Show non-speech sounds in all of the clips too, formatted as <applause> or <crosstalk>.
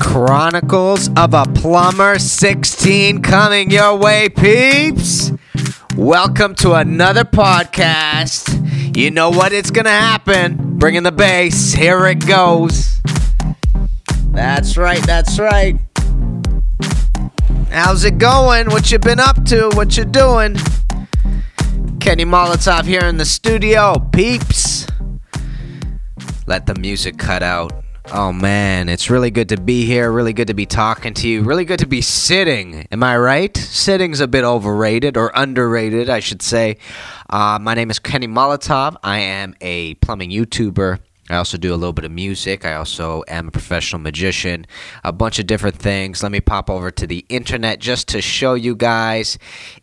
Chronicles of a Plumber 16 coming your way, peeps. Welcome to another podcast. You know what? It's going to happen. Bringing the bass. Here it goes. That's right. That's right. How's it going? What you been up to? What you doing? Kenny Molotov here in the studio, peeps. Let the music cut out. Oh man, it's really good to be here. Really good to be talking to you. Really good to be sitting. Am I right? Sitting's a bit overrated or underrated, I should say. Uh, my name is Kenny Molotov. I am a plumbing YouTuber. I also do a little bit of music. I also am a professional magician, a bunch of different things. Let me pop over to the internet just to show you guys.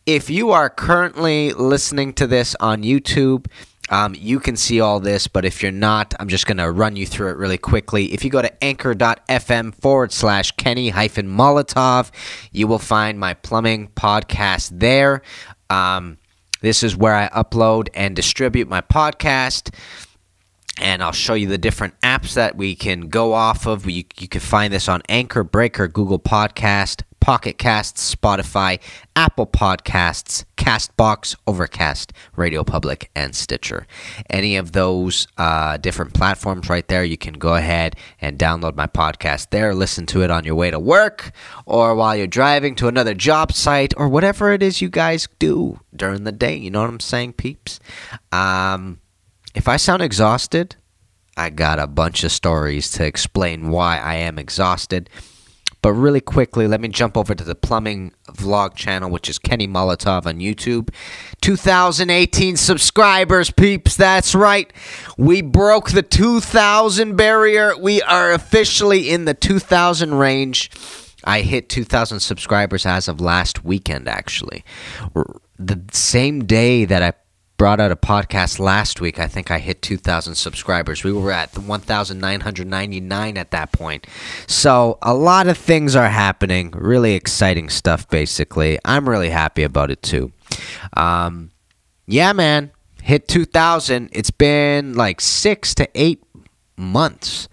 If you are currently listening to this on YouTube, um, you can see all this, but if you're not, I'm just going to run you through it really quickly. If you go to anchor.fm forward slash Kenny hyphen Molotov, you will find my plumbing podcast there. Um, this is where I upload and distribute my podcast and I'll show you the different apps that we can go off of. You, you can find this on Anchor, Breaker, Google Podcast, Pocket Casts, Spotify, Apple Podcasts, Castbox, Overcast, Radio Public, and Stitcher. Any of those uh, different platforms right there, you can go ahead and download my podcast there. Listen to it on your way to work or while you're driving to another job site or whatever it is you guys do during the day. You know what I'm saying, peeps? Um, if I sound exhausted, I got a bunch of stories to explain why I am exhausted. But really quickly, let me jump over to the plumbing vlog channel, which is Kenny Molotov on YouTube. 2018 subscribers, peeps. That's right. We broke the 2,000 barrier. We are officially in the 2,000 range. I hit 2,000 subscribers as of last weekend, actually. The same day that I brought out a podcast last week. I think I hit 2,000 subscribers. We were at 1,999 at that point. So a lot of things are happening. Really exciting stuff, basically. I'm really happy about it too. Um, yeah, man. Hit 2,000. It's been like six to eight months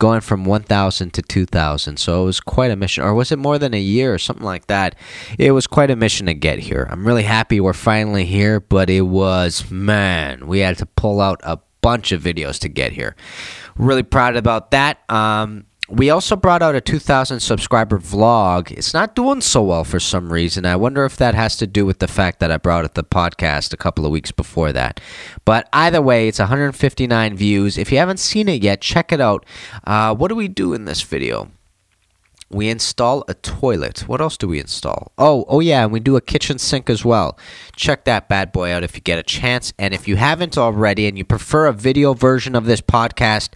going from 1,000 to 2,000. So it was quite a mission. Or was it more than a year or something like that? It was quite a mission to get here. I'm really happy we're finally here, but it was, man, we had to pull out a bunch of videos to get here. Really proud about that. Um, we also brought out a 2,000 subscriber vlog. It's not doing so well for some reason. I wonder if that has to do with the fact that I brought out the podcast a couple of weeks before that. But either way, it's 159 views. If you haven't seen it yet, check it out. Uh, what do we do in this video? We install a toilet. What else do we install? Oh, oh yeah, and we do a kitchen sink as well. Check that bad boy out if you get a chance. And if you haven't already and you prefer a video version of this podcast,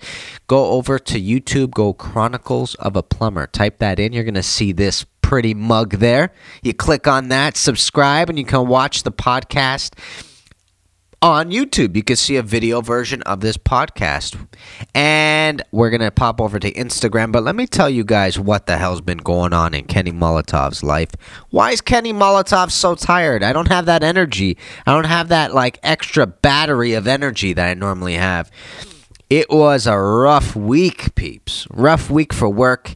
go over to YouTube, go Chronicles of a Plumber. Type that in. You're going to see this pretty mug there. You click on that, subscribe, and you can watch the podcast on YouTube. You can see a video version of this podcast. And we're going to pop over to Instagram. But let me tell you guys what the hell's been going on in Kenny Molotov's life. Why is Kenny Molotov so tired? I don't have that energy. I don't have that like extra battery of energy that I normally have. It was a rough week, peeps. Rough week for work.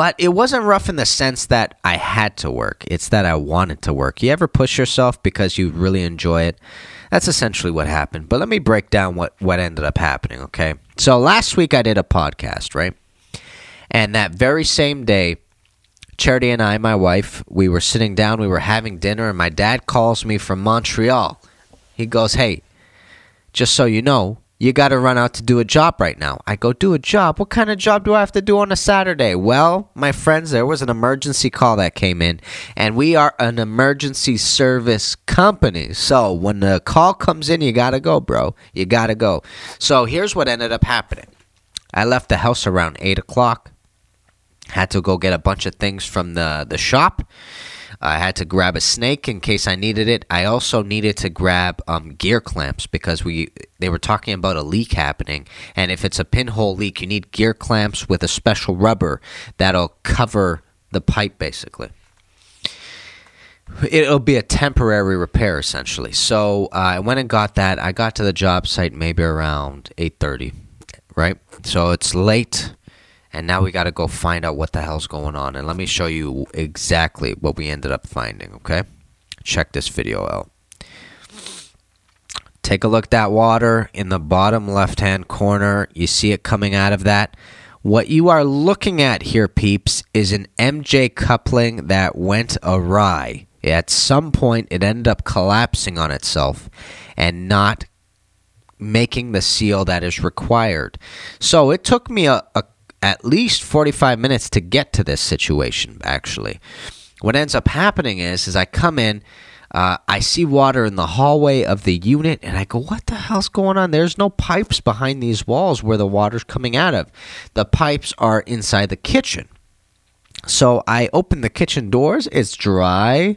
But it wasn't rough in the sense that I had to work. It's that I wanted to work. You ever push yourself because you really enjoy it? That's essentially what happened. But let me break down what, what ended up happening, okay? So last week I did a podcast, right? And that very same day, Charity and I, my wife, we were sitting down, we were having dinner, and my dad calls me from Montreal. He goes, Hey, just so you know, you got to run out to do a job right now. I go, do a job? What kind of job do I have to do on a Saturday? Well, my friends, there was an emergency call that came in, and we are an emergency service company. So when the call comes in, you got to go, bro. You got to go. So here's what ended up happening I left the house around 8 o'clock, had to go get a bunch of things from the, the shop. I had to grab a snake in case I needed it. I also needed to grab um, gear clamps because we they were talking about a leak happening, and if it's a pinhole leak, you need gear clamps with a special rubber that'll cover the pipe basically. It'll be a temporary repair essentially. So uh, I went and got that. I got to the job site maybe around eight thirty, right? So it's late And now we got to go find out what the hell's going on. And let me show you exactly what we ended up finding, okay? Check this video out. Take a look at that water in the bottom left hand corner. You see it coming out of that. What you are looking at here, peeps, is an MJ coupling that went awry. At some point, it ended up collapsing on itself and not making the seal that is required. So it took me a, a at least 45 minutes to get to this situation, actually. What ends up happening is, is I come in, uh, I see water in the hallway of the unit, and I go, What the hell's going on? There's no pipes behind these walls where the water's coming out of. The pipes are inside the kitchen. So I open the kitchen doors, it's dry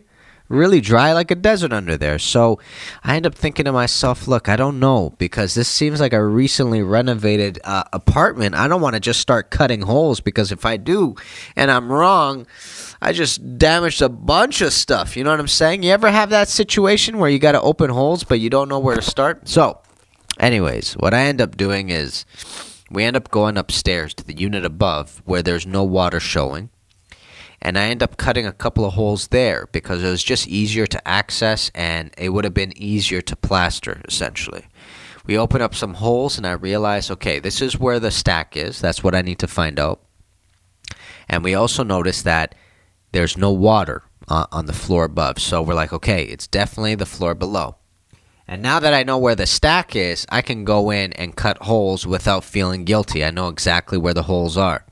really dry like a desert under there. So I end up thinking to myself, look, I don't know because this seems like a recently renovated uh, apartment. I don't want to just start cutting holes because if I do and I'm wrong, I just damaged a bunch of stuff. You know what I'm saying? You ever have that situation where you got to open holes but you don't know where to start? So, anyways, what I end up doing is we end up going upstairs to the unit above where there's no water showing and I end up cutting a couple of holes there because it was just easier to access and it would have been easier to plaster essentially. We open up some holes and I realize, okay, this is where the stack is. That's what I need to find out. And we also notice that there's no water uh, on the floor above. So we're like, okay, it's definitely the floor below. And now that I know where the stack is, I can go in and cut holes without feeling guilty. I know exactly where the holes are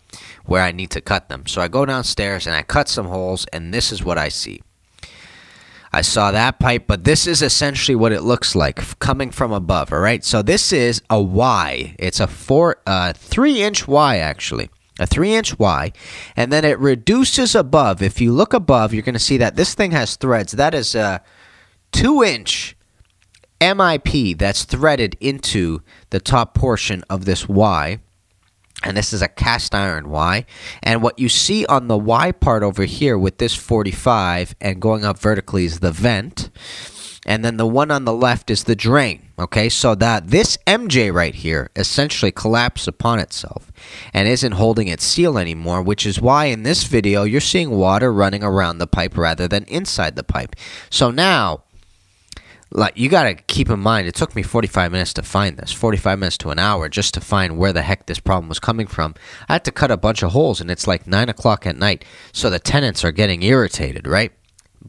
where I need to cut them. So I go downstairs and I cut some holes, and this is what I see. I saw that pipe, but this is essentially what it looks like coming from above. All right, so this is a Y. It's a four, uh, three inch Y actually, a three inch Y, and then it reduces above. If you look above, you're going to see that this thing has threads. That is a two inch MIP that's threaded into the top portion of this Y and this is a cast iron Y. And what you see on the Y part over here with this 45 and going up vertically is the vent. And then the one on the left is the drain. Okay, so that this MJ right here essentially collapsed upon itself and isn't holding its seal anymore, which is why in this video you're seeing water running around the pipe rather than inside the pipe. So now like you got to keep in mind it took me 45 minutes to find this 45 minutes to an hour just to find where the heck this problem was coming from. I had to cut a bunch of holes and it's like 9 o'clock at night so the tenants are getting irritated right?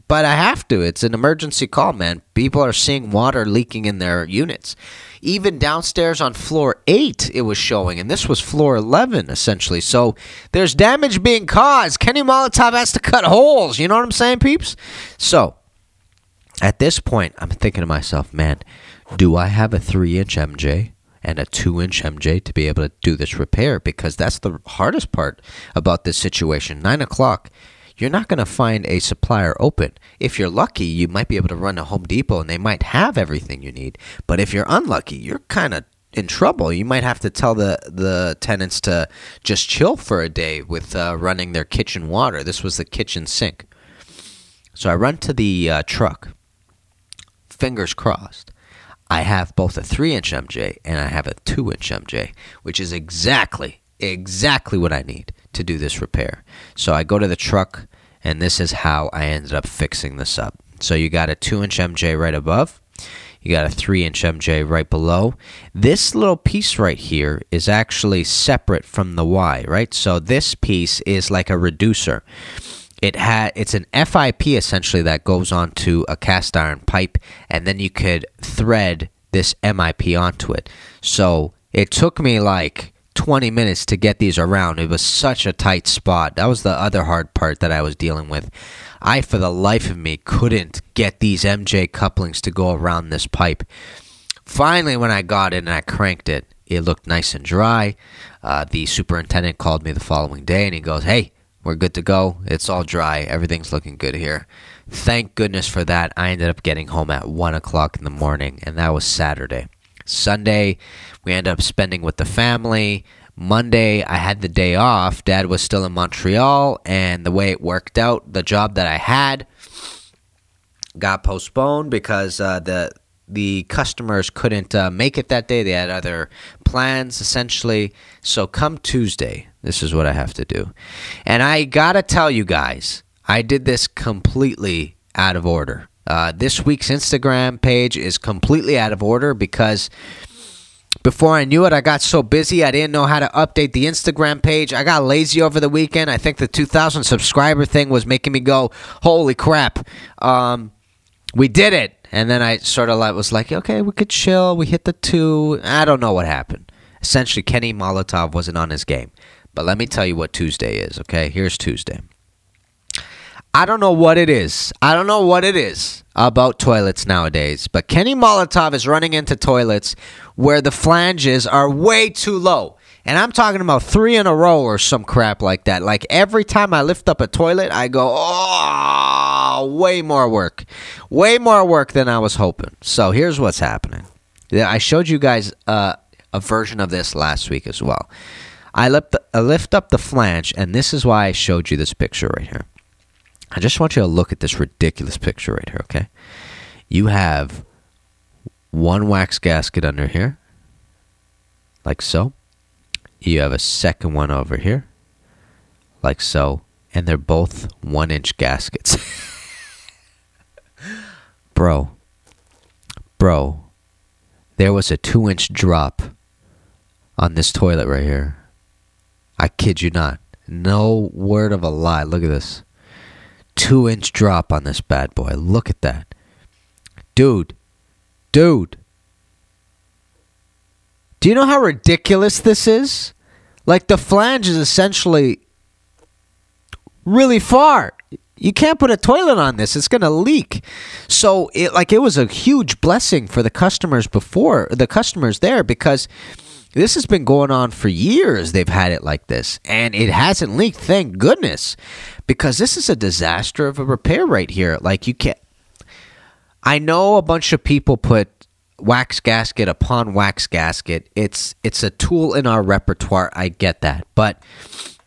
But i have to it's an emergency call man. People are seeing water leaking in their units. Even downstairs on floor 8 it was showing and this was floor 11 essentially. So there's damage being caused. Kenny molotov has to cut holes. You know what i'm saying peeps? So at this point, I'm thinking to myself, man, do I have a three inch MJ and a two inch MJ to be able to do this repair? Because that's the hardest part about this situation. Nine o'clock, you're not going to find a supplier open. If you're lucky, you might be able to run to Home Depot and they might have everything you need. But if you're unlucky, you're kind of in trouble. You might have to tell the the tenants to just chill for a day with uh, running their kitchen water. This was the kitchen sink. So I run to the uh, truck fingers crossed. I have both a 3 inch MJ and I have a 2 inch MJ, which is exactly, exactly what I need to do this repair. So I go to the truck, and this is how I ended up fixing this up. So you got a 2 inch MJ right above, you got a 3 inch MJ right below. This little piece right here is actually separate from the Y, right? So this piece is like a reducer it had it's an FIP essentially that goes onto a cast iron pipe, and then you could thread this MIP onto it. So it took me like 20 minutes to get these around. It was such a tight spot. That was the other hard part that I was dealing with. I, for the life of me, couldn't get these MJ couplings to go around this pipe. Finally, when I got it and I cranked it, it looked nice and dry. Uh, the superintendent called me the following day and he goes, Hey, we're good to go. It's all dry. Everything's looking good here. Thank goodness for that. I ended up getting home at 1 o'clock in the morning, and that was Saturday. Sunday, we ended up spending with the family. Monday, I had the day off. Dad was still in Montreal, and the way it worked out, the job that I had got postponed because uh, the the customers couldn't uh, make it that day. They had other plans, essentially. So come Tuesday, this is what I have to do. And I gotta tell you guys, I did this completely out of order. Uh, this week's Instagram page is completely out of order because before I knew it, I got so busy I didn't know how to update the Instagram page. I got lazy over the weekend. I think the 2,000 subscriber thing was making me go, "Holy crap!" Um, we did it, and then I sort of like was like, "Okay, we could chill." We hit the two. I don't know what happened. Essentially, Kenny Molotov wasn't on his game. But let me tell you what Tuesday is. Okay, here's Tuesday. I don't know what it is. I don't know what it is about toilets nowadays, but Kenny Molotov is running into toilets where the flanges are way too low. And I'm talking about three in a row or some crap like that. Like every time I lift up a toilet, I go, oh, way more work. Way more work than I was hoping. So here's what's happening. I showed you guys uh, a version of this last week as well. I lift, I lift up the flange, and this is why I showed you this picture right here. I just want you to look at this ridiculous picture right here, okay? You have one wax gasket under here, like so. You have a second one over here, like so. And they're both one inch gaskets. <laughs> bro, bro, there was a two inch drop on this toilet right here. I kid you not. No word of a lie. Look at this two inch drop on this bad boy. Look at that. Dude, dude. Do you know how ridiculous this is? Like the flange is essentially really far. You can't put a toilet on this. It's going to leak. So it like it was a huge blessing for the customers before, the customers there because this has been going on for years. They've had it like this, and it hasn't leaked. Thank goodness, because this is a disaster of a repair right here. Like you can't. I know a bunch of people put wax gasket upon wax gasket. It's it's a tool in our repertoire. I get that, but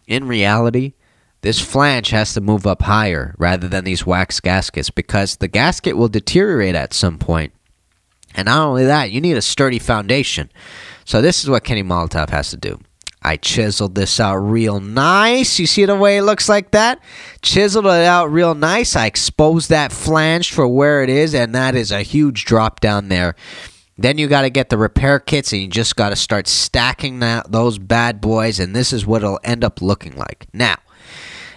in reality, this flange has to move up higher rather than these wax gaskets because the gasket will deteriorate at some point. And not only that, you need a sturdy foundation. So this is what Kenny Molotov has to do. I chiseled this out real nice. You see the way it looks like that? Chiseled it out real nice. I exposed that flange for where it is, and that is a huge drop down there. Then you got to get the repair kits, and you just got to start stacking that, those bad boys, and this is what it'll end up looking like. Now,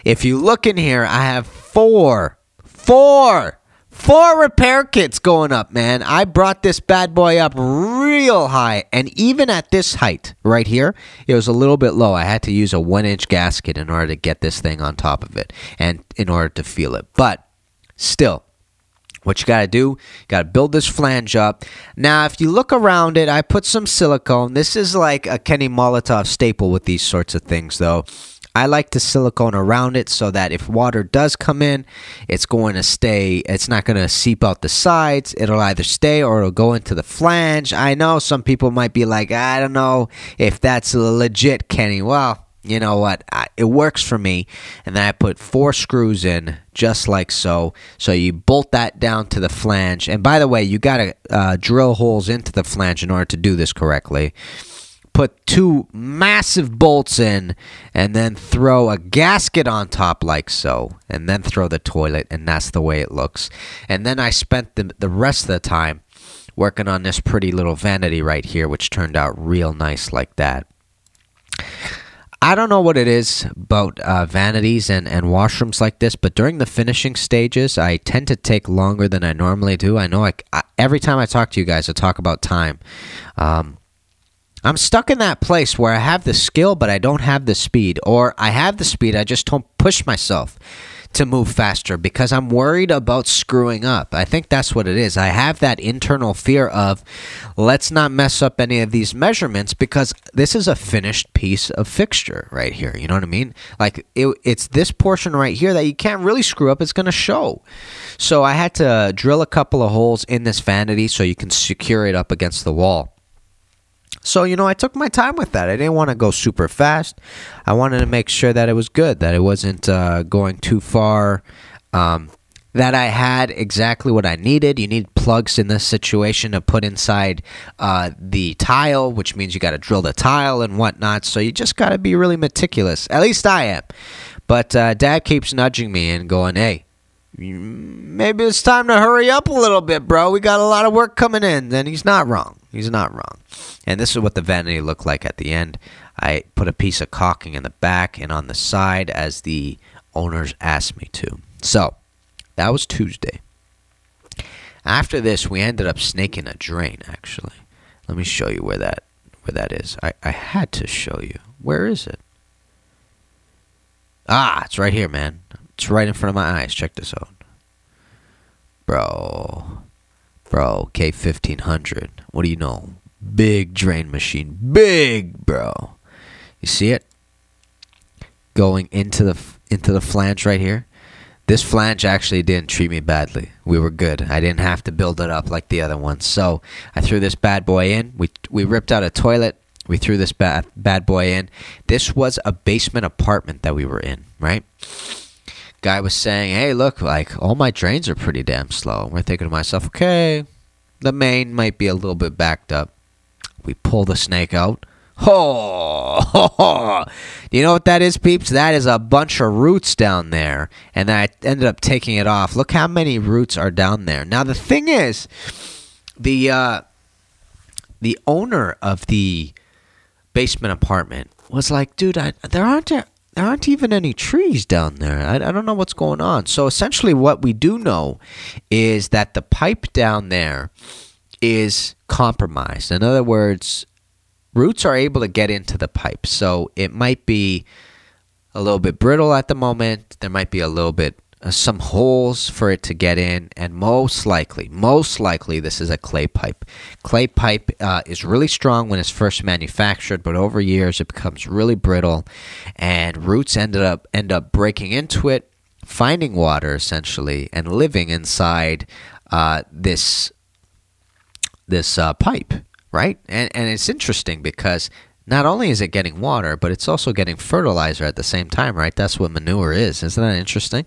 if you look in here, I have four, four Four repair kits going up, man. I brought this bad boy up real high. And even at this height right here, it was a little bit low. I had to use a one inch gasket in order to get this thing on top of it and in order to feel it. But still, what you got to do, got to build this flange up. Now, if you look around it, I put some silicone. This is like a Kenny Molotov staple with these sorts of things, though. I like to silicone around it so that if water does come in, it's going to stay, it's not going to seep out the sides. It'll either stay or it'll go into the flange. I know some people might be like, I don't know if that's legit, Kenny. Well, you know what? I, it works for me. And then I put four screws in, just like so. So you bolt that down to the flange. And by the way, you got to uh, drill holes into the flange in order to do this correctly put two massive bolts in and then throw a gasket on top like so and then throw the toilet and that's the way it looks and then i spent the, the rest of the time working on this pretty little vanity right here which turned out real nice like that I don't know what it is about uh, vanities and, and washrooms like this, but during the finishing stages, I tend to take longer than I normally do. I know I, I every time I talk to you guys, I talk about time. Um, I'm stuck in that place where I have the skill, but I don't have the speed, or I have the speed, I just don't push myself to move faster because I'm worried about screwing up. I think that's what it is. I have that internal fear of let's not mess up any of these measurements because this is a finished piece of fixture right here. You know what I mean? Like it, it's this portion right here that you can't really screw up. It's going to show. So I had to drill a couple of holes in this vanity so you can secure it up against the wall. So, you know, I took my time with that. I didn't want to go super fast. I wanted to make sure that it was good, that it wasn't uh, going too far. Um, that I had exactly what I needed. You need plugs in this situation to put inside uh, the tile, which means you got to drill the tile and whatnot. So you just got to be really meticulous. At least I am. But uh, Dad keeps nudging me and going, "Hey, maybe it's time to hurry up a little bit, bro. We got a lot of work coming in." Then he's not wrong. He's not wrong. And this is what the vanity looked like at the end. I put a piece of caulking in the back and on the side as the owners asked me to. So that was Tuesday. After this, we ended up snaking a drain. Actually, let me show you where that where that is. I, I had to show you. Where is it? Ah, it's right here, man. It's right in front of my eyes. Check this out, bro. Bro, K fifteen hundred. What do you know? Big drain machine, big, bro. You see it going into the into the flange right here. This flange actually didn't treat me badly. We were good. I didn't have to build it up like the other ones. So I threw this bad boy in. We we ripped out a toilet. We threw this bad bad boy in. This was a basement apartment that we were in, right? Guy was saying, "Hey, look, like all my drains are pretty damn slow." We're thinking to myself, "Okay, the main might be a little bit backed up." We pull the snake out. <laughs> Oh, you know what that is, peeps? That is a bunch of roots down there, and I ended up taking it off. Look how many roots are down there. Now the thing is, the uh, the owner of the basement apartment was like, "Dude, I, there aren't there aren't even any trees down there. I, I don't know what's going on." So essentially, what we do know is that the pipe down there is compromised. In other words, roots are able to get into the pipe. So it might be a little bit brittle at the moment. There might be a little bit uh, some holes for it to get in, and most likely, most likely, this is a clay pipe. Clay pipe uh, is really strong when it's first manufactured, but over years it becomes really brittle, and roots ended up end up breaking into it, finding water essentially, and living inside uh, this this uh, pipe, right? And and it's interesting because not only is it getting water, but it's also getting fertilizer at the same time, right? That's what manure is. Isn't that interesting?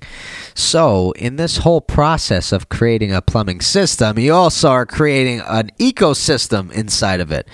So, in this whole process of creating a plumbing system, you also are creating an ecosystem inside of it.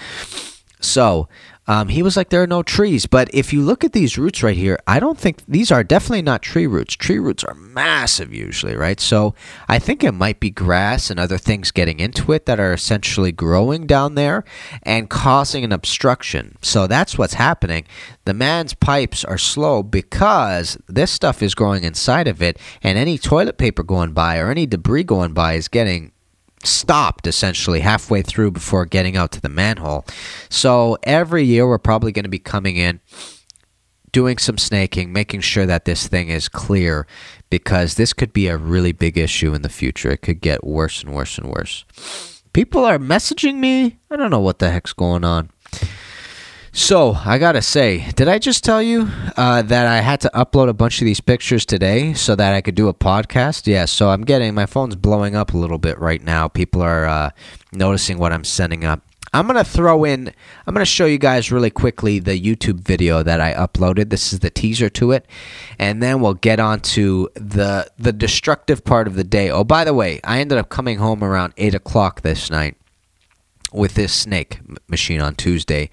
So, um, he was like, there are no trees. But if you look at these roots right here, I don't think these are definitely not tree roots. Tree roots are massive usually, right? So I think it might be grass and other things getting into it that are essentially growing down there and causing an obstruction. So that's what's happening. The man's pipes are slow because this stuff is growing inside of it, and any toilet paper going by or any debris going by is getting stopped essentially halfway through before getting out to the manhole. So every year we're probably going to be coming in doing some snaking, making sure that this thing is clear because this could be a really big issue in the future. It could get worse and worse and worse. People are messaging me. I don't know what the heck's going on. So I gotta say, did I just tell you uh, that I had to upload a bunch of these pictures today so that I could do a podcast? Yeah. So I'm getting my phone's blowing up a little bit right now. People are uh, noticing what I'm sending up. I'm gonna throw in. I'm gonna show you guys really quickly the YouTube video that I uploaded. This is the teaser to it, and then we'll get on to the the destructive part of the day. Oh, by the way, I ended up coming home around eight o'clock this night with this snake machine on Tuesday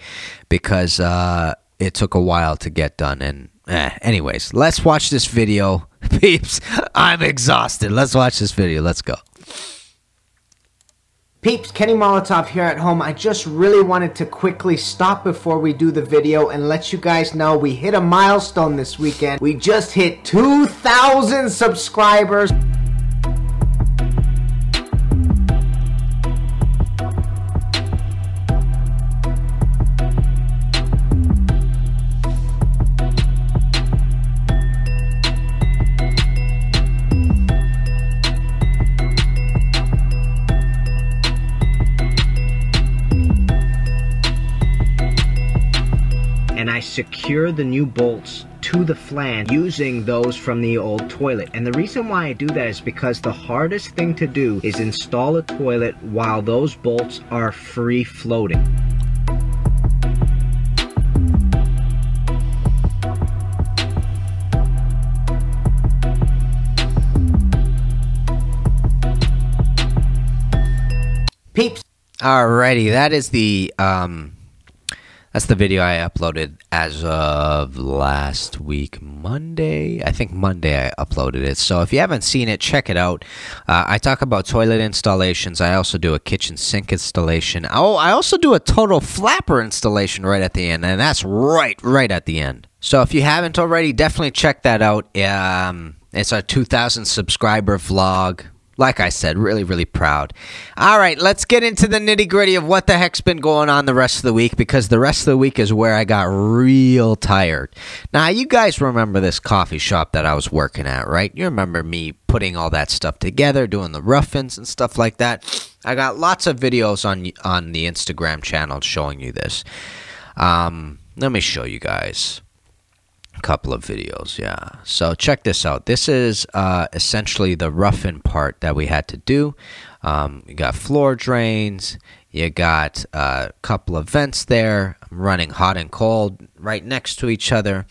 because uh, it took a while to get done. And eh, anyways, let's watch this video, <laughs> peeps. I'm exhausted. Let's watch this video. Let's go. Peeps, Kenny Molotov here at home. I just really wanted to quickly stop before we do the video and let you guys know we hit a milestone this weekend. We just hit 2,000 subscribers. I secure the new bolts to the flange using those from the old toilet. And the reason why I do that is because the hardest thing to do is install a toilet while those bolts are free floating. Peeps. Alrighty, that is the um, that's the video I uploaded as of last week, Monday. I think Monday I uploaded it. So if you haven't seen it, check it out. Uh, I talk about toilet installations. I also do a kitchen sink installation. Oh, I also do a total flapper installation right at the end, and that's right, right at the end. So if you haven't already, definitely check that out. Um, it's our 2,000 subscriber vlog like I said, really, really proud. All right, let's get into the nitty gritty of what the heck's been going on the rest of the week because the rest of the week is where I got real tired. Now, you guys remember this coffee shop that I was working at, right? You remember me putting all that stuff together, doing the rough-ins and stuff like that. I got lots of videos on on the Instagram channel showing you this. Um, let me show you guys couple of videos yeah. So check this out. This is uh, essentially the roughing part that we had to do. Um, you got floor drains you got a uh, couple of vents there I'm running hot and cold right next to each other.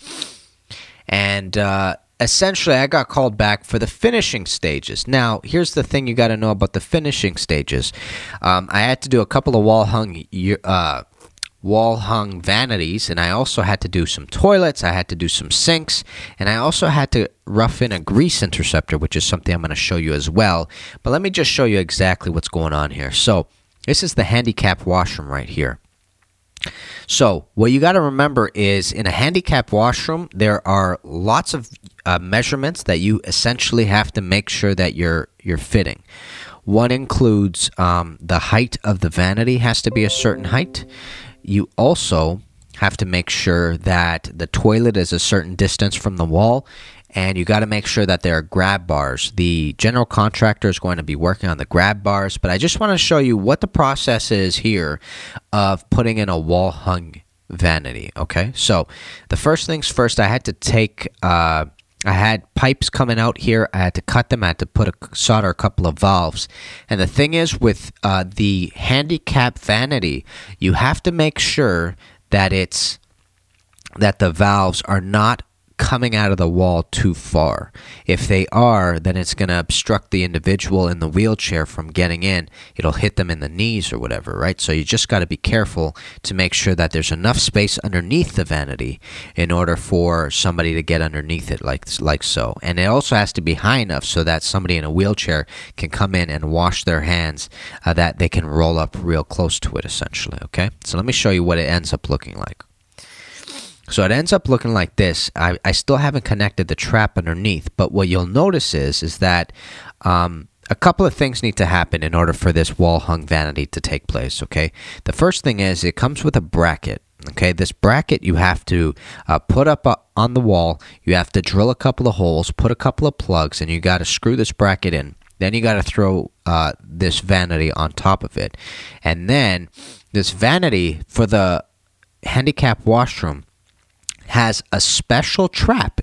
And uh, essentially i got called back for the finishing stages. Now here's the thing you got to know about the finishing stages. Um, i had to do a couple of wall hung uh, wall hung vanities, and I also had to do some toilets, I had to do some sinks, and I also had to rough in a grease interceptor, which is something I'm going to show you as well. But let me just show you exactly what's going on here. So, this is the handicap washroom right here. So, what you got to remember is in a handicap washroom, there are lots of uh, measurements that you essentially have to make sure that you're you're fitting. One includes um, the height of the vanity has to be a certain height you also have to make sure that the toilet is a certain distance from the wall and you got to make sure that there are grab bars. The general contractor is going to be working on the grab bars, but I just want to show you what the process is here of putting in a wall hung vanity. Okay, so the first things first, I had to take uh, I had pipes coming out here. I had to cut them. I had to put a solder a couple of valves. And the thing is, with uh, the handicap vanity, you have to make sure that it's that the valves are not coming out of the wall too far. If they are, then it's going to obstruct the individual in the wheelchair from getting in. It'll hit them in the knees or whatever, right? So you just got to be careful to make sure that there's enough space underneath the vanity in order for somebody to get underneath it like like so. And it also has to be high enough so that somebody in a wheelchair can come in and wash their hands uh, that they can roll up real close to it essentially, okay? So let me show you what it ends up looking like. So it ends up looking like this. I, I still haven't connected the trap underneath, but what you'll notice is is that um, a couple of things need to happen in order for this wall hung vanity to take place. Okay, the first thing is it comes with a bracket. Okay, this bracket you have to uh, put up uh, on the wall. You have to drill a couple of holes, put a couple of plugs, and you got to screw this bracket in. Then you got to throw uh, this vanity on top of it, and then this vanity for the handicap washroom has a special trap.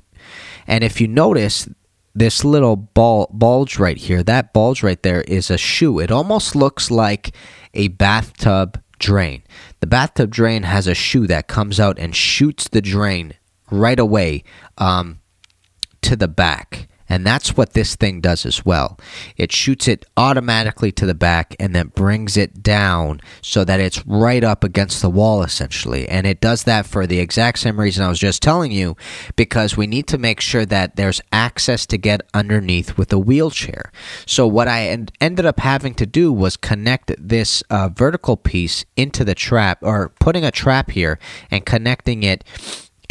And if you notice, this little ball, bulge right here, that bulge right there is a shoe. It almost looks like a bathtub drain. The bathtub drain has a shoe that comes out and shoots the drain right away um, to the back. And that's what this thing does as well. It shoots it automatically to the back and then brings it down so that it's right up against the wall essentially. And it does that for the exact same reason I was just telling you because we need to make sure that there's access to get underneath with a wheelchair. So what I en- ended up having to do was connect this uh, vertical piece into the trap or putting a trap here and connecting it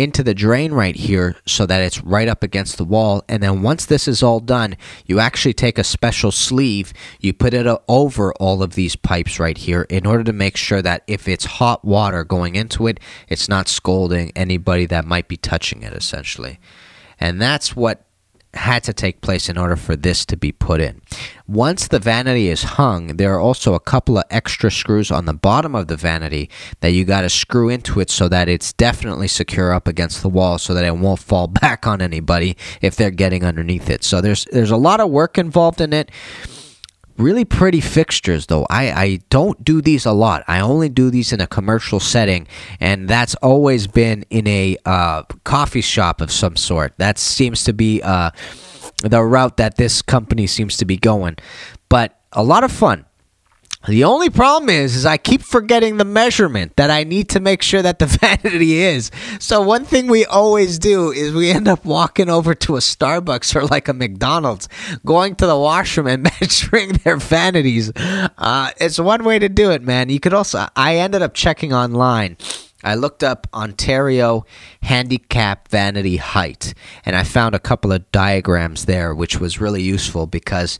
into the drain right here so that it's right up against the wall. And then once this is all done, you actually take a special sleeve, you put it over all of these pipes right here in order to make sure that if it's hot water going into it, it's not scalding anybody that might be touching it essentially. And that's what had to take place in order for this to be put in. Once the vanity is hung, there are also a couple of extra screws on the bottom of the vanity that you got to screw into it so that it's definitely secure up against the wall so that it won't fall <laughs> back on anybody if they're getting underneath it. So there's there's a lot of work involved in it. Really pretty fixtures, though. I, I don't do these a lot. I only do these in a commercial setting, and that's always been in a uh, coffee shop of some sort. That seems to be uh, the route that this company seems to be going. But a lot of fun. The only problem is, is I keep forgetting the measurement that I need to make sure that the <laughs> vanity is. So one thing we always do is we end up walking over to a Starbucks or like a McDonald's, going to the washroom and <laughs> measuring their vanities. Uh, it's one way to do it, man. You could also. I ended up checking online I looked up Ontario handicap vanity height and I found a couple of diagrams there, which was really useful because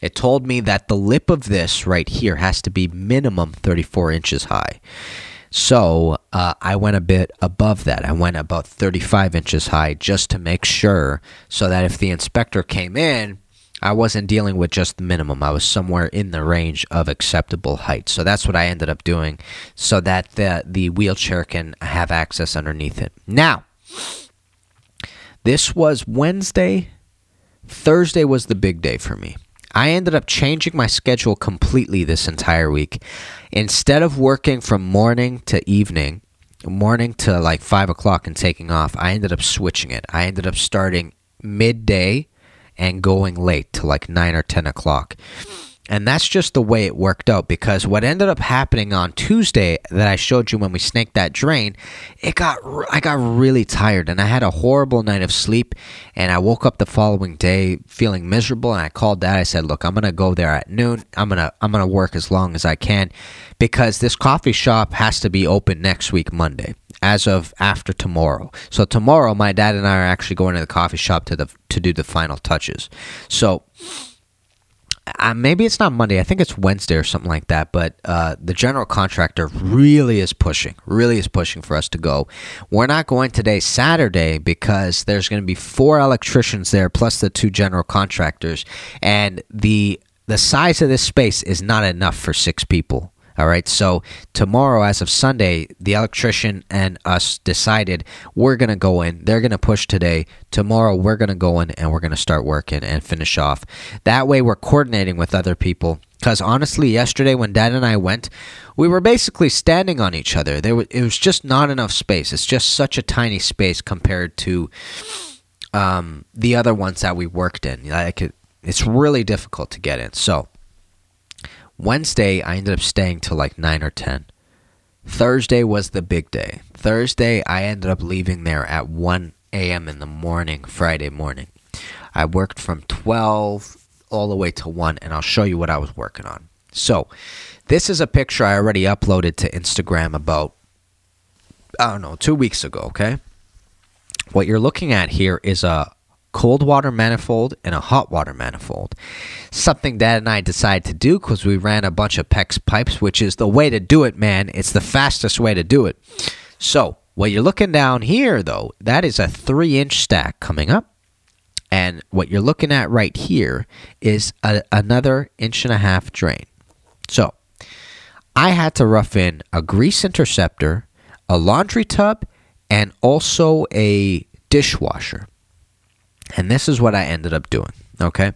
it told me that the lip of this right here has to be minimum 34 inches high. So uh, I went a bit above that. I went about 35 inches high just to make sure so that if the inspector came in, I wasn't dealing with just the minimum. I was somewhere in the range of acceptable height. So that's what I ended up doing so that the, the wheelchair can have access underneath it. Now, this was Wednesday. Thursday was the big day for me. I ended up changing my schedule completely this entire week. Instead of working from morning to evening, morning to like 5 o'clock and taking off, I ended up switching it. I ended up starting midday and going late to like 9 or 10 o'clock. And that's just the way it worked out because what ended up happening on Tuesday that I showed you when we snaked that drain, it got I got really tired and I had a horrible night of sleep and I woke up the following day feeling miserable and I called dad I said, "Look, I'm going to go there at noon. I'm going to I'm going to work as long as I can because this coffee shop has to be open next week Monday as of after tomorrow. So tomorrow my dad and I are actually going to the coffee shop to the to do the final touches. So uh, maybe it's not Monday. I think it's Wednesday or something like that. But uh, the general contractor really is pushing, really is pushing for us to go. We're not going today, Saturday, because there's going to be four electricians there plus the two general contractors, and the the size of this space is not enough for six people. All right. So tomorrow, as of Sunday, the electrician and us decided we're going to go in. They're going to push today. Tomorrow, we're going to go in and we're going to start working and finish off. That way, we're coordinating with other people. Because honestly, yesterday when Dad and I went, we were basically standing on each other. There was, it was just not enough space. It's just such a tiny space compared to um, the other ones that we worked in. Like it, it's really difficult to get in. So Wednesday, I ended up staying till like 9 or 10. Thursday was the big day. Thursday, I ended up leaving there at 1 a.m. in the morning, Friday morning. I worked from 12 all the way to 1, and I'll show you what I was working on. So, this is a picture I already uploaded to Instagram about, I don't know, two weeks ago, okay? What you're looking at here is a cold water manifold and a hot water manifold. Something Dad and I decided to do because we ran a bunch of PEX pipes, which is the way to do it, man. It's the fastest way to do it. So, what you're looking down here, though, that is a three inch stack coming up. And what you're looking at right here is a, another inch and a half drain. So, I had to rough in a grease interceptor, a laundry tub, and also a dishwasher. And this is what I ended up doing. Okay.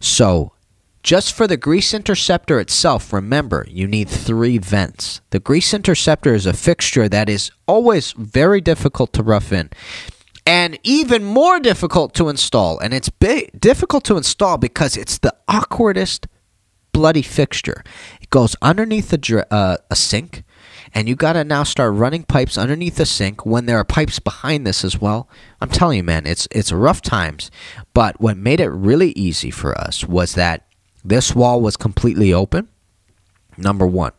So, just for the grease interceptor itself, remember you need three vents. The grease interceptor is a fixture that is always very difficult to rough in and even more difficult to install. And it's difficult to install because it's the awkwardest bloody fixture. It goes underneath a, uh, a sink and you got to now start running pipes underneath the sink when there are pipes behind this as well. I'm telling you, man, it's it's rough times. But what made it really easy for us was that this wall was completely open. Number one.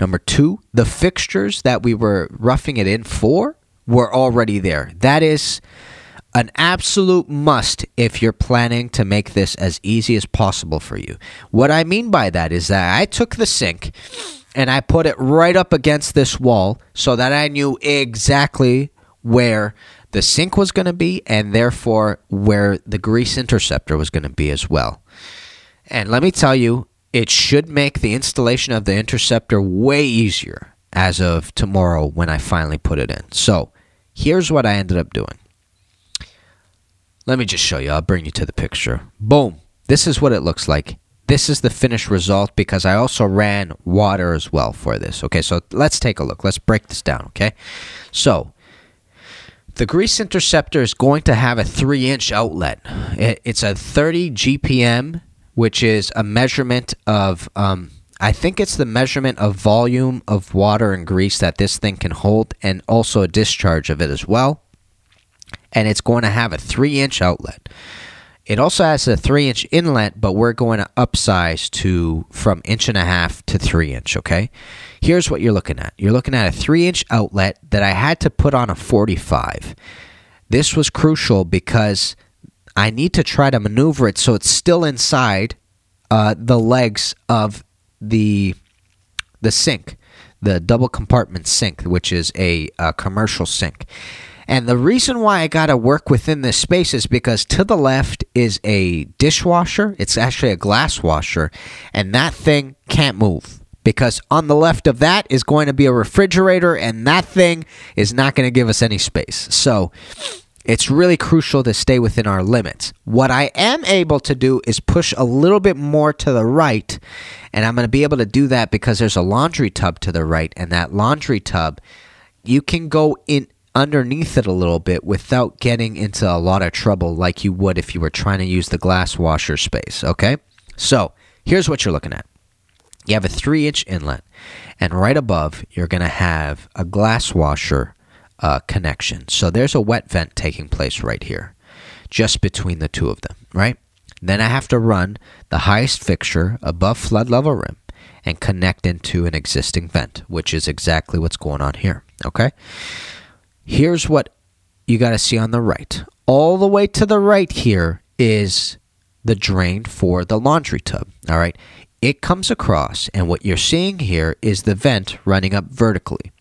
Number two, the fixtures that we were roughing it in for were already there. That is an absolute must if you're planning to make this as easy as possible for you. What I mean by that is that I took the sink and I put it right up against this wall so that I knew exactly where the sink was going to be and therefore where the grease interceptor was going to be as well. And let me tell you, it should make the installation of the interceptor way easier as of tomorrow when I finally put it in. So, here's what I ended up doing. Let me just show you. I'll bring you to the picture. Boom. This is what it looks like this is the finished result because I also ran water as well for this. Okay, so let's take a look. Let's break this down, okay? So, the grease interceptor is going to have a 3 inch outlet. it's a 30 GPM, which is a measurement of um, I think it's the measurement of volume of water and grease that this thing can hold, and also a discharge of it as well. And it's going to have a three inch outlet. It also has a three inch inlet, but we're going to upsize to from inch and a half to three inch. Okay. Here's what you're looking at you're looking at a three inch outlet that I had to put on a 45. This was crucial because I need to try to maneuver it so it's still inside uh, the legs of the the sink, the double compartment sink, which is a, a commercial sink. And the reason why I got to work within this space is because to the left is a dishwasher. It's actually a glass washer, and that thing can't move because on the left of that is going to be a refrigerator, and that thing is not going to give us any space. So it's really crucial to stay within our limits. What I am able to do is push a little bit more to the right, and I'm going to be able to do that because there's a laundry tub to the right, and that laundry tub, you can go in underneath it a little bit without getting into a lot of trouble like you would if you were trying to use the glass washer space, okay? So, here's what you're looking at. You have a 3 inch inlet, and right above, you're going to have a glass washer uh, connection. So there's a wet vent taking place right here, just between the two of them, right? Then I have to run the highest fixture above flood level rim and connect into an existing vent, which is exactly what's going on here, okay? Here's what you got to see on the right. All the way to the right here is the drain for the laundry tub, all right? It comes across, and what you're seeing here is the vent running up vertically.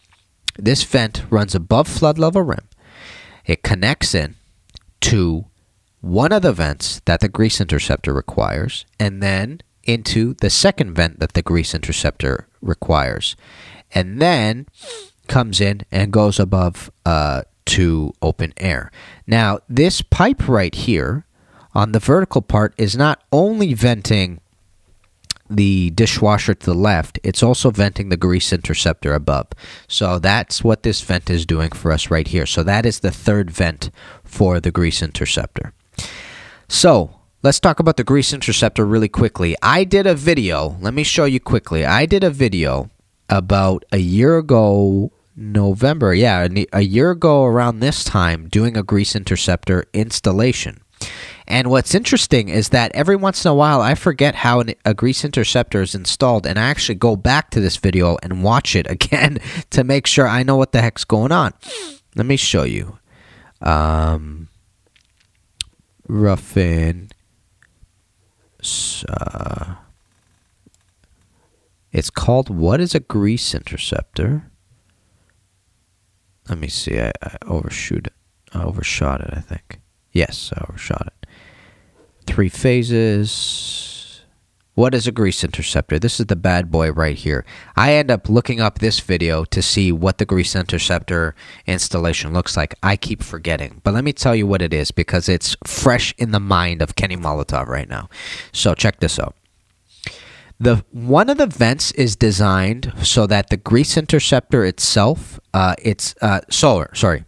This vent runs above flood level rim. It connects in to one of the vents that the grease interceptor requires, and then into the second vent that the grease interceptor requires, and then comes in and goes above uh, to open air. Now, this pipe right here on the vertical part is not only venting the dishwasher to the left, it's also venting the grease interceptor above. So that's what this vent is doing for us right here. So that is the third vent for the grease interceptor. So let's talk about the grease interceptor really quickly. I did a video, let me show you quickly. I did a video about a year ago, November, yeah, a year ago around this time, doing a grease interceptor installation. And what's interesting is that every once in a while I forget how an, a grease interceptor is installed, and I actually go back to this video and watch it <laughs> again to make sure I know what the heck's going on. Let me show you. Um, Ruffin. Uh, it's called What is a Grease Interceptor? Let me see. I, I overshoot it. I overshot it, I think. Yes, I overshot it three phases. What is a grease interceptor? This is the bad boy right here. I end up looking up this video to see what the grease interceptor installation looks like. I keep forgetting. But let me tell you what it is because it's fresh in the mind of Kenny Molotov right now. So check this out. The one of the vents is designed so that the grease interceptor itself, uh, it's uh, solar. Sorry,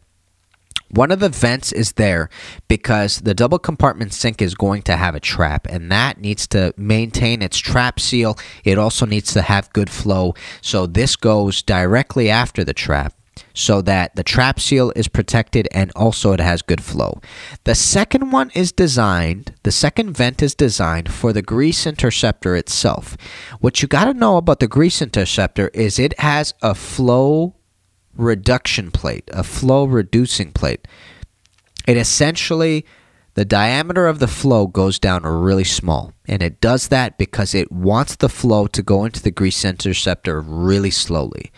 one of the vents is there because the double compartment sink is going to have a trap, and that needs to maintain its trap seal. It also needs to have good flow. So this goes directly after the trap so that the trap seal is protected and also it has good flow. The second one is designed, the second vent is designed for the grease interceptor itself. What you got to know about the grease interceptor is it has a flow reduction plate, a flow reducing plate. It essentially, the diameter of the flow goes down really small. And it does that because it wants the flow to go into the grease interceptor really slowly.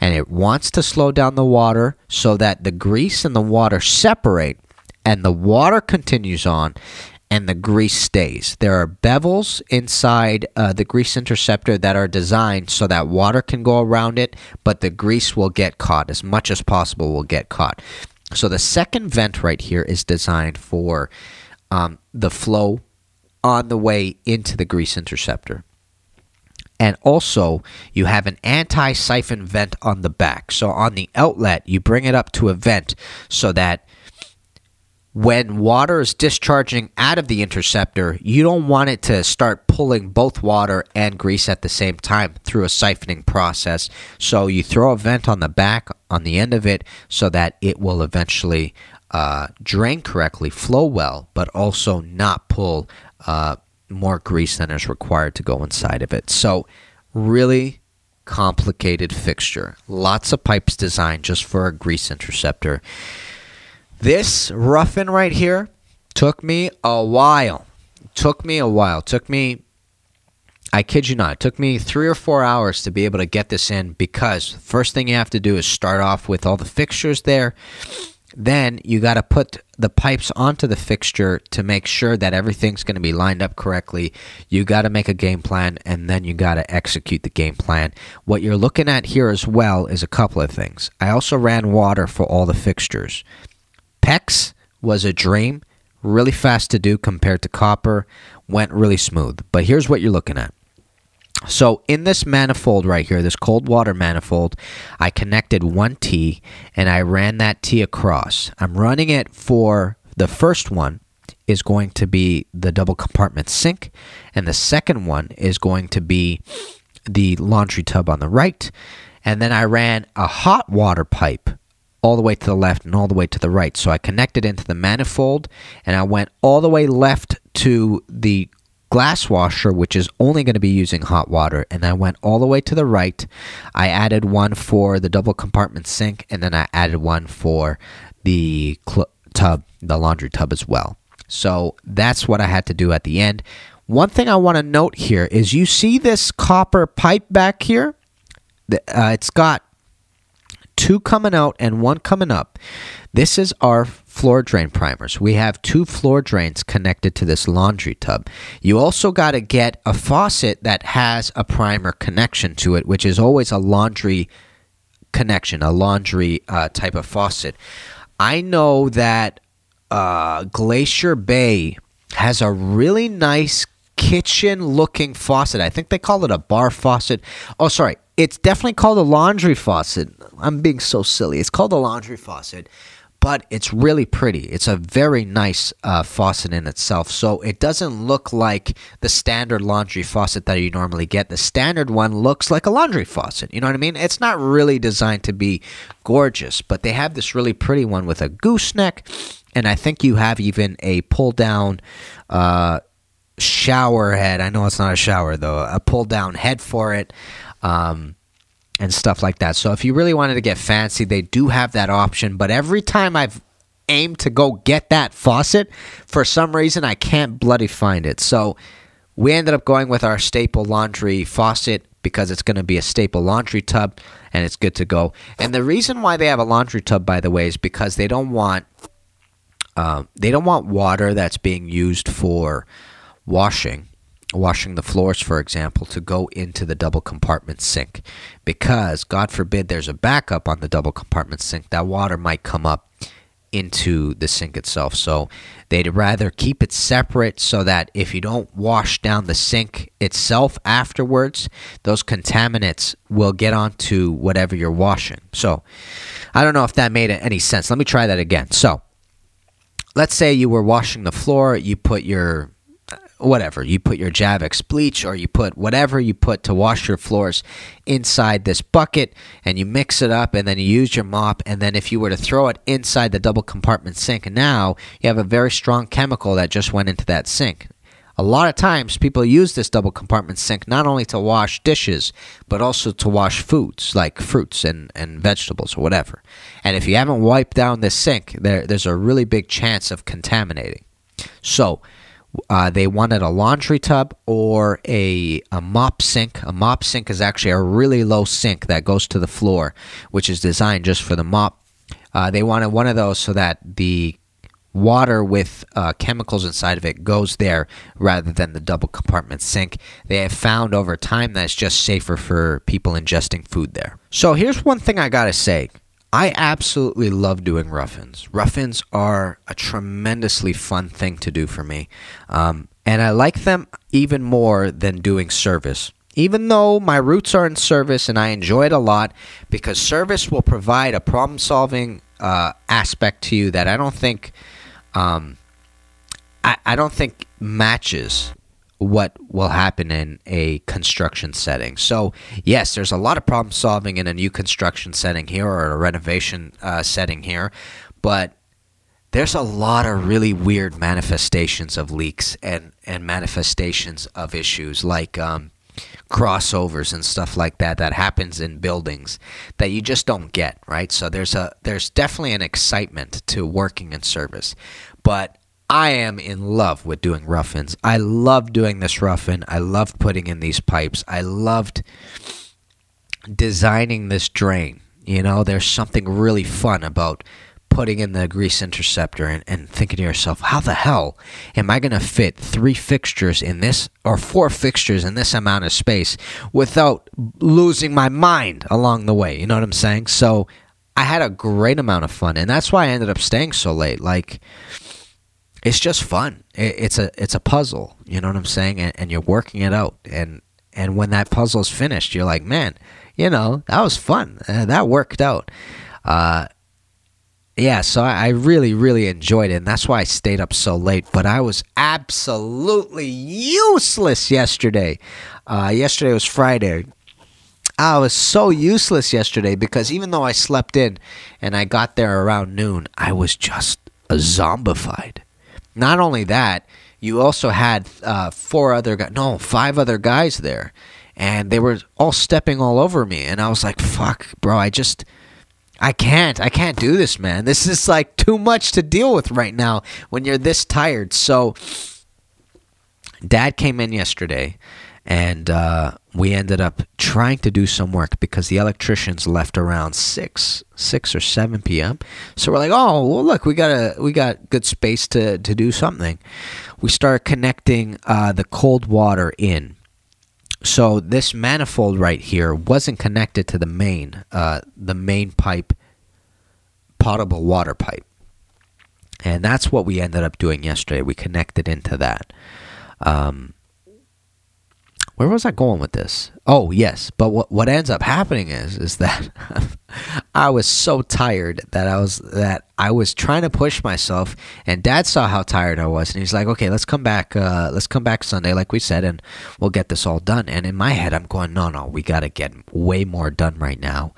And it wants to slow down the water so that the grease and the water separate and the water continues on and the grease stays. There are bevels inside uh, the grease interceptor that are designed so that water can go around it, but the grease will get caught as much as possible will get caught. So the second vent right here is designed for um, the flow on the way into the grease interceptor. And also, you have an anti siphon vent on the back. So, on the outlet, you bring it up to a vent so that when water is discharging out of the interceptor, you don't want it to start pulling both water and grease at the same time through a siphoning process. So you throw a vent on the back, on the end of it, so that it will eventually uh, drain correctly, flow well, but also not pull uh, more grease than is required to go inside of it. So, really complicated fixture. Lots of pipes designed just for a grease interceptor. This rough-in right here took me a while. Took me a while. Took me I kid you not, it took me three or four hours to be able to get this in because first thing you have to do is start off with all the fixtures there. Then you got to put the pipes onto the fixture to make sure that everything's going to be lined up correctly. You got to make a game plan and then you got to execute the game plan. What you're looking at here as well is a couple of things. I also ran water for all the fixtures. PEX was a dream, really fast to do compared to copper, went really smooth. But here's what you're looking at. So in this manifold right here, this cold water manifold, I connected one T and I ran that T across. I'm running it for the first one is going to be the double compartment sink, and the second one is going to be the laundry tub on the right. And then I ran a hot water pipe all the way to the left and all the way to the right. So I connected into the manifold and I went all the way left to the glass washer, which is only going to be using hot water. And I went all the way to the right. I added one for the double compartment sink and then I added one for the cl- tub, the laundry tub as well. So that's what I had to do at the end. One thing I want to note here is you see this copper pipe back here? Uh, it's got two coming out and one coming up. This is our floor drain primers. We have two floor drains connected to this laundry tub. You also got to get a faucet that has a primer connection to it, which is always a laundry connection, a laundry uh, type of faucet. I know that uh, Glacier Bay has a really nice kitchen looking faucet. I think they call it a bar faucet. Oh, sorry. It's definitely called a laundry faucet. I'm being so silly. It's called a laundry faucet, but it's really pretty. It's a very nice uh, faucet in itself. So it doesn't look like the standard laundry faucet that you normally get. The standard one looks like a laundry faucet. You know what I mean? It's not really designed to be gorgeous, but they have this really pretty one with a gooseneck. And I think you have even a pull down uh, shower head. I know it's not a shower though. A pull down head for it. Um, and stuff like that. So if you really wanted to get fancy, they do have that option. But every time I've aimed to go get that faucet, for some reason I can't bloody find it. So we ended up going with our staple laundry faucet because it's going to be a staple laundry tub and it's good to go. And the reason why they have a laundry tub, by the way, is because they don't want um, they don't want water that's being used for washing washing the floors, for example, to go into the double compartment sink. Because, God forbid, there's a backup on the double compartment sink, that water might come up into the sink itself. So they'd rather keep it separate so that if you don't wash down the sink itself afterwards, those contaminants will get onto whatever you're washing. So I don't know if that made any sense. Let me try that again. So let's say you were washing the floor, you put your whatever. You put your Javex bleach or you put whatever you put to wash your floors inside this bucket and you mix it up and then you use your mop. And then if you were to throw it inside the double compartment sink now you have a very strong chemical that just went into that sink. A lot of times people use this double compartment sink not only to wash dishes but also to wash foods like fruits and, and vegetables or whatever. And if you haven't wiped down this sink there, there's a really big chance of contaminating. So uh, they wanted a laundry tub or a, a mop sink. A mop sink is actually a really low sink that goes to the floor, which is designed just for the mop. Uh, they wanted one of those so that the water with uh, chemicals inside of it goes there rather than the double compartment sink. They have found over time that it's just safer for people ingesting food there. So here's one thing I gotta say I absolutely love doing rough-ins. Rough-ins are a tremendously fun thing to do for me. Um, and I like them even more than doing service. Even though my roots are in service and I enjoy it a lot, because service will provide a problem solving uh, aspect to you that I don't think um, I, I don't think matches what will happen in a construction setting. So, yes, there's a lot of problem solving in a new construction setting here or a renovation uh, setting here, but there's a lot of really weird manifestations of leaks and, and manifestations of issues like um, crossovers and stuff like that that happens in buildings that you just don't get right so there's a there's definitely an excitement to working in service but I am in love with doing rough-ins. I love doing this rough-in. I loved putting in these pipes. I loved designing this drain. You know, there's something really fun about putting in the grease interceptor and, and thinking to yourself, how the hell am I going to fit three fixtures in this or four fixtures in this amount of space without losing my mind along the way? You know what I'm saying? So I had a great amount of fun, and that's why I ended up staying so late. Like, it's just fun. it's a it's a puzzle. You know what I'm saying? And, and, you're working it out. And and when that puzzle's finished, you're like, man, you know, that was fun. Uh, that worked out. Uh, yeah, so I, I really really enjoyed it, and that's why I stayed up so late. But I was absolutely useless yesterday. Uh, yesterday was Friday. I was so useless yesterday because even though I slept in and I got there around noon, I was just zombified. Not only that, you also had uh, four other guys, no, five other guys there, and they were all stepping all over me, and I was like, "Fuck, bro, I just." I can't. I can't do this, man. This is like too much to deal with right now when you're this tired. So, dad came in yesterday and uh, we ended up trying to do some work because the electricians left around six, six or seven p.m. So we're like, oh well, look, we got a we got good space to to do something. We started connecting uh, the cold water in. So this manifold right here wasn't connected to the main, uh, the main pipe, potable water pipe, and that's what we ended up doing yesterday. We connected into that. Um, where was I going with this? Oh yes, but what what ends up happening is is that <laughs> I was so tired that I was that I was trying to push myself, and Dad saw how tired I was, and he's like, "Okay, let's come back. Uh, let's come back Sunday, like we said, and we'll get this all done." And in my head, I'm going, "No, no, we got to get way more done right now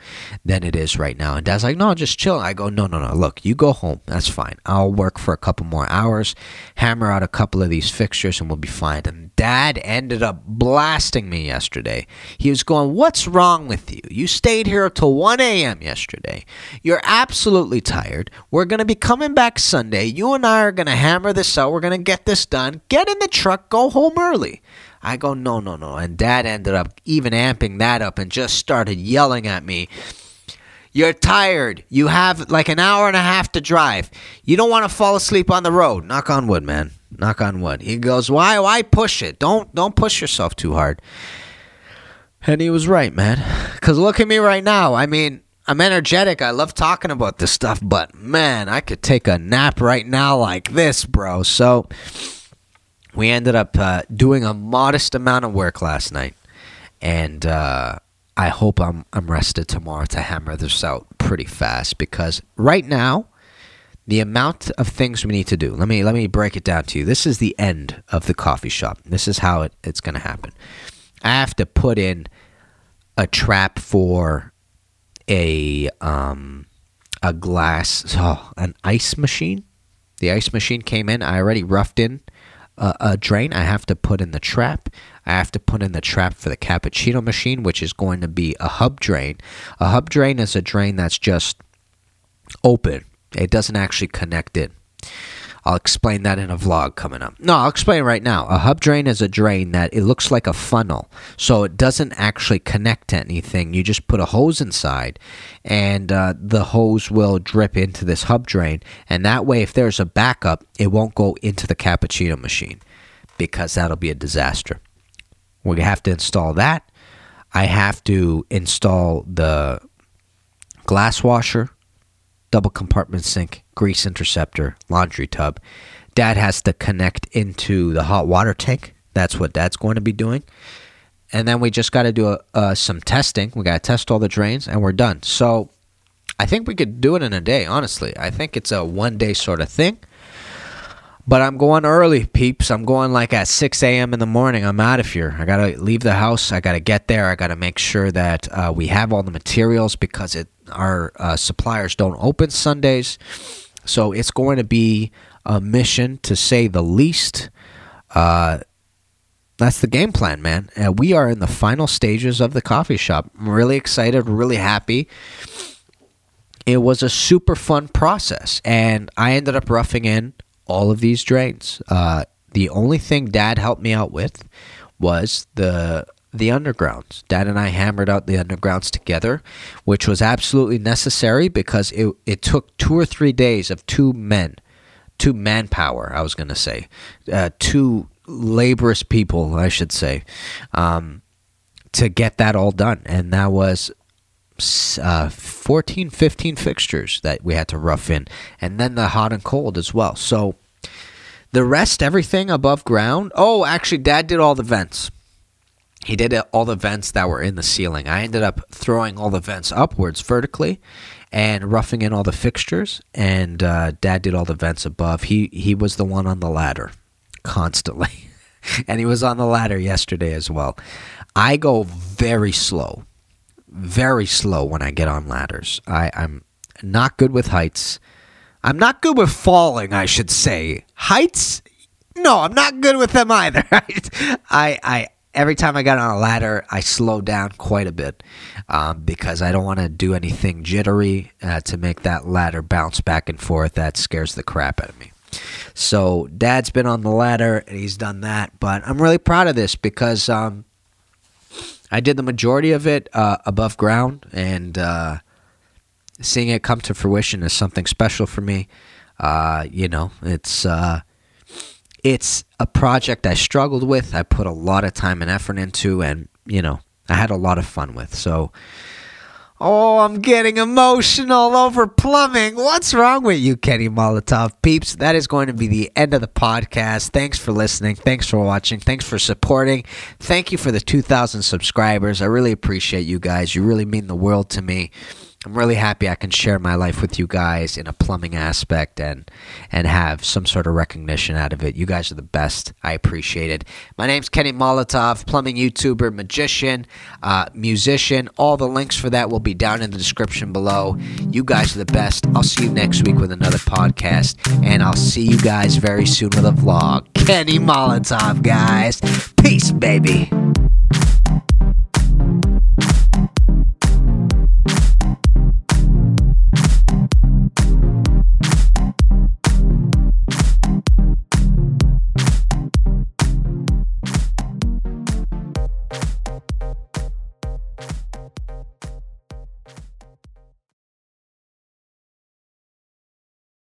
than it is right now." And Dad's like, "No, just chill." I go, "No, no, no. Look, you go home. That's fine. I'll work for a couple more hours, hammer out a couple of these fixtures, and we'll be fine." And Dad ended up blasting me yesterday. He was going, "What's wrong with you? You stayed here till 1 a.m. yesterday. You're absolutely tired." We're going to be coming back Sunday. You and I are going to hammer this out. We're going to get this done. Get in the truck, go home early. I go, no, no, no. And dad ended up even amping that up and just started yelling at me. You're tired. You have like an hour and a half to drive. You don't want to fall asleep on the road. Knock on wood, man. Knock on wood. He goes, "Why why push it? Don't don't push yourself too hard." And he was right, man. Cuz look at me right now. I mean, I'm energetic. I love talking about this stuff, but man, I could take a nap right now like this, bro. So we ended up uh, doing a modest amount of work last night, and uh, I hope I'm I'm rested tomorrow to hammer this out pretty fast because right now the amount of things we need to do. Let me let me break it down to you. This is the end of the coffee shop. This is how it, it's going to happen. I have to put in a trap for a um, a glass, oh, an ice machine. The ice machine came in. I already roughed in a, a drain. I have to put in the trap. I have to put in the trap for the cappuccino machine, which is going to be a hub drain. A hub drain is a drain that's just open. It doesn't actually connect in. I'll explain that in a vlog coming up. No, I'll explain right now. A hub drain is a drain that it looks like a funnel. So it doesn't actually connect to anything. You just put a hose inside and uh, the hose will drip into this hub drain. And that way, if there's a backup, it won't go into the cappuccino machine because that'll be a disaster. We have to install that. I have to install the glass washer double compartment sink, grease interceptor, laundry tub. Dad has to connect into the hot water tank. That's what Dad's going to be doing. And then we just got to do a, uh, some testing. We got to test all the drains, and we're done. So I think we could do it in a day, honestly. I think it's a one day sort of thing. But I'm going early, peeps. I'm going like at 6 a.m. in the morning. I'm out of here. I got to leave the house. I got to get there. I got to make sure that uh, we have all the materials because it, our uh, suppliers don't open Sundays. So it's going to be a mission to say the least. Uh, that's the game plan, man. Uh, we are in the final stages of the coffee shop. I'm really excited, really happy. It was a super fun process, and I ended up roughing in all of these drains. Uh, the only thing Dad helped me out with was the the undergrounds. Dad and I hammered out the undergrounds together, which was absolutely necessary because it it took two or three days of two men, two manpower. I was going to say, uh, two laborious people, I should say, um, to get that all done, and that was uh, 14, 15 fixtures that we had to rough in, and then the hot and cold as well. So the rest, everything above ground. Oh, actually, Dad did all the vents. He did all the vents that were in the ceiling. I ended up throwing all the vents upwards vertically and roughing in all the fixtures. And uh, Dad did all the vents above. He he was the one on the ladder constantly, <laughs> and he was on the ladder yesterday as well. I go very slow very slow when I get on ladders. I, I'm not good with heights. I'm not good with falling, I should say. Heights? No, I'm not good with them either. <laughs> I, I, every time I got on a ladder, I slow down quite a bit um, because I don't want to do anything jittery uh, to make that ladder bounce back and forth. That scares the crap out of me. So, Dad's been on the ladder and he's done that, but I'm really proud of this because um, I did the majority of it uh, above ground, and uh, seeing it come to fruition is something special for me. Uh, you know, it's uh, it's a project I struggled with. I put a lot of time and effort into, and you know, I had a lot of fun with. So Oh, I'm getting emotional over plumbing. What's wrong with you, Kenny Molotov? Peeps, that is going to be the end of the podcast. Thanks for listening. Thanks for watching. Thanks for supporting. Thank you for the 2,000 subscribers. I really appreciate you guys. You really mean the world to me. I'm really happy I can share my life with you guys in a plumbing aspect and and have some sort of recognition out of it. You guys are the best. I appreciate it. My name's Kenny Molotov, plumbing YouTuber, magician, uh, musician. All the links for that will be down in the description below. You guys are the best. I'll see you next week with another podcast, and I'll see you guys very soon with a vlog. Kenny Molotov, guys. Peace, baby.